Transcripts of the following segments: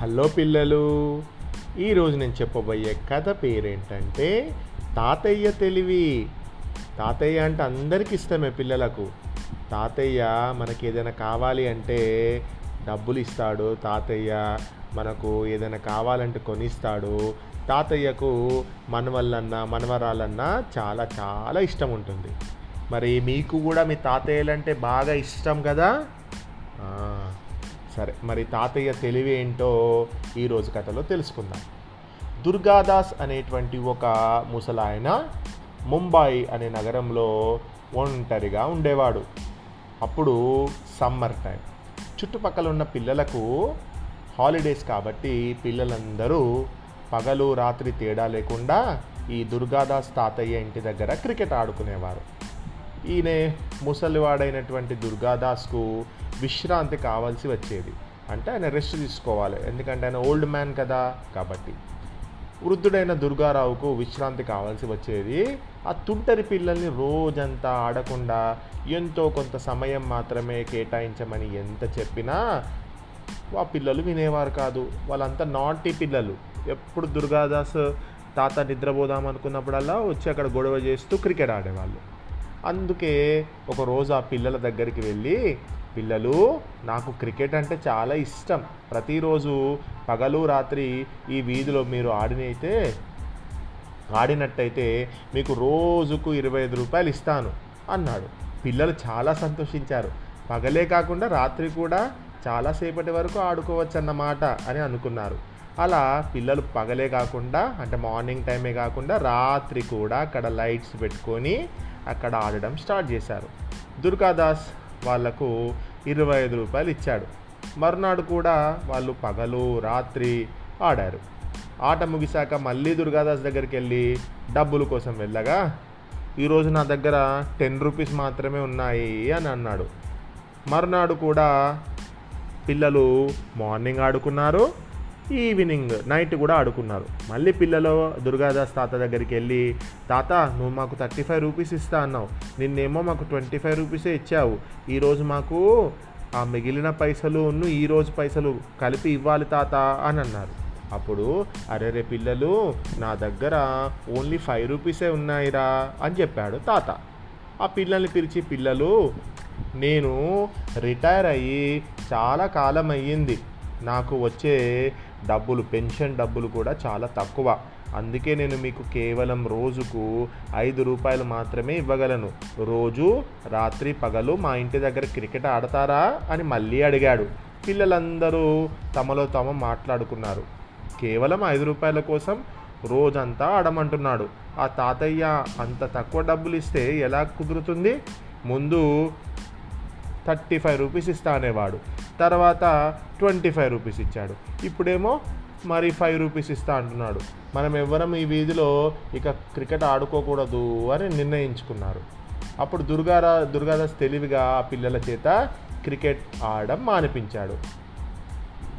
Hello పిల్లలు. ఈరోజు నేను చెప్పబోయే కథ పేరేంటంటే తాతయ్య తెలివి. తాతయ్య అంటే అందరికి ఇష్టమే పిల్లలకు. తాతయ్య మనకి ఏదైనా కావాలి అంటే డబ్బులు ఇస్తాడు తాతయ్య మనకు ఏదైనా కావాలంటే కొనిస్తాడు. తాతయ్యకు మనవళ్ళన్నా మనవరాలన్నా చాలా చాలా ఇష్టం ఉంటుంది. మరి మీకు కూడా మీ తాతయ్యలంటే బాగా ఇష్టం కదా? సరే మరి తాతయ్య తెలివి ఏంటో ఈరోజు కథలో తెలుసుకుందాం. దుర్గాదాస్ అనేటువంటి ఒక ముసలాయన ముంబాయి అనే నగరంలో ఒంటరిగా ఉండేవాడు. అప్పుడు సమ్మర్ టైం. చుట్టుపక్కల ఉన్న పిల్లలకు హాలిడేస్ కాబట్టి పిల్లలందరూ పగలు రాత్రి తేడా లేకుండా ఈ దుర్గాదాస్ తాతయ్య ఇంటి దగ్గర క్రికెట్ ఆడుకునేవారు. ఈయన ముసలివాడైనటువంటి దుర్గాదాస్కు విశ్రాంతి కావాల్సి వచ్చేది. అంటే ఆయన రెస్ట్ తీసుకోవాలి. ఎందుకంటే ఆయన ఓల్డ్ మ్యాన్ కదా కాబట్టి. వృద్ధుడైన దుర్గారావుకు విశ్రాంతి కావాల్సి వచ్చేది. ఆ తుంటరి పిల్లల్ని రోజంతా ఆడకుండా ఎంతో కొంత సమయం మాత్రమే కేటాయించమని ఎంత చెప్పినా ఆ పిల్లలు వినేవారు కాదు. వాళ్ళంతా నాటి పిల్లలు. ఎప్పుడు దుర్గాదాస్ తాత నిద్రపోదాం అనుకున్నప్పుడల్లా వచ్చి అక్కడ గొడవ చేస్తూ క్రికెట్ ఆడేవాళ్ళు. అందుకే ఒక రోజు ఆ పిల్లల దగ్గరికి వెళ్ళి పిల్లలు నాకు క్రికెట్ అంటే చాలా ఇష్టం. ప్రతిరోజు పగలు రాత్రి ఈ వీధిలో మీరు ఆడినైతే ఆడినట్టయితే మీకు రోజుకు ఇరవై ఐదు రూపాయలు ఇస్తాను అన్నాడు. పిల్లలు చాలా సంతోషించారు. పగలే కాకుండా రాత్రి కూడా చాలాసేపటి వరకు ఆడుకోవచ్చు అన్నమాట అని అనుకున్నారు. అలా పిల్లలు పగలే కాకుండా అంటే మార్నింగ్ టైమే కాకుండా రాత్రి కూడా అక్కడ లైట్స్ పెట్టుకొని అక్కడ ఆడడం స్టార్ట్ చేశారు. దుర్గాదాస్ వాళ్ళకు ఇరవై ఐదు రూపాయలు ఇచ్చాడు. మరునాడు కూడా వాళ్ళు పగలు రాత్రి ఆడారు. ఆట ముగిశాక మళ్ళీ దుర్గాదాస్ దగ్గరికి వెళ్ళి డబ్బుల కోసం వెళ్ళగా ఈరోజు నా దగ్గర టెన్ రూపీస్ మాత్రమే ఉన్నాయి అని అన్నాడు. మరునాడు కూడా పిల్లలు మార్నింగ్ ఆడుకున్నారు ఈవినింగ్ నైట్ కూడా ఆడుకున్నారు. మళ్ళీ పిల్లలు దుర్గాదాస్ తాత దగ్గరికి వెళ్ళి తాత నువ్వు మాకు థర్టీ ఫైవ్ రూపీస్ ఇస్తా అన్నావు. నిన్నేమో మాకు ట్వంటీ ఫైవ్ రూపీసే ఇచ్చావు. ఈరోజు మాకు ఆ మిగిలిన పైసలు ఉన్ను ఈరోజు పైసలు కలిపి ఇవ్వాలి తాత అని అన్నారు. అప్పుడు అరే రే పిల్లలు నా దగ్గర ఓన్లీ ఫైవ్ రూపీసే ఉన్నాయిరా అని చెప్పాడు తాత. ఆ పిల్లల్ని పిలిచి పిల్లలు నేను రిటైర్ అయ్యి చాలా కాలం అయ్యింది. నాకు వచ్చే డబ్బులు పెన్షన్ డబ్బులు కూడా చాలా తక్కువ. అందుకే నేను మీకు కేవలం రోజుకు ఐదు రూపాయలు మాత్రమే ఇవ్వగలను. రోజు రాత్రి పగలు మా ఇంటి దగ్గర క్రికెట్ ఆడతారా అని మళ్ళీ అడిగాడు. పిల్లలందరూ తమలో తాము మాట్లాడుకున్నారు. కేవలం ఐదు రూపాయల కోసం రోజంతా ఆడమంటున్నాడు. ఆ తాతయ్య అంత తక్కువ డబ్బులు ఇస్తే ఎలా కుదురుతుంది? ముందు థర్టీ ఫైవ్ రూపీస్ ఇస్తా అనేవాడు. తర్వాత ట్వంటీ ఫైవ్ రూపీస్ ఇచ్చాడు. ఇప్పుడేమో మరి ఫైవ్ రూపీస్ ఇస్తా అంటున్నాడు. మనం ఎవ్వరం ఈ వీధిలో ఇక క్రికెట్ ఆడుకోకూడదు అని నిర్ణయించుకున్నారు. అప్పుడు దుర్గారా దుర్గాదాస్ తెలివిగా ఆ పిల్లల చేత క్రికెట్ ఆడడం మానిపించాడు.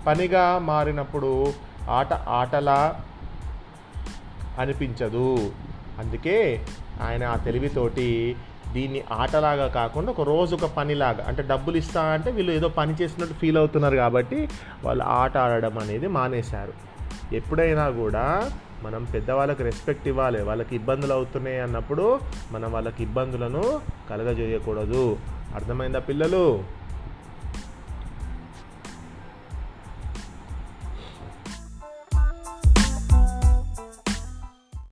పనిగా మారినప్పుడు ఆట ఆటలా అనిపించదు. అందుకే ఆయన ఆ తెలివితోటి దీన్ని ఆటలాగా కాకుండా ఒక రోజు ఒక పనిలాగా అంటే డబ్బులు ఇస్తా అంటే వీళ్ళు ఏదో పని చేసినట్టు ఫీల్ అవుతున్నారు కాబట్టి వాళ్ళు ఆట ఆడడం అనేది మానేశారు. ఎప్పుడైనా కూడా మనం పెద్దవాళ్ళకి రెస్పెక్ట్ ఇవ్వాలి వాళ్ళకి ఇబ్బందులు అవుతున్నాయి అన్నప్పుడు మనం వాళ్ళకి ఇబ్బందులను కలగజేయకూడదు. అర్థమైందా పిల్లలు?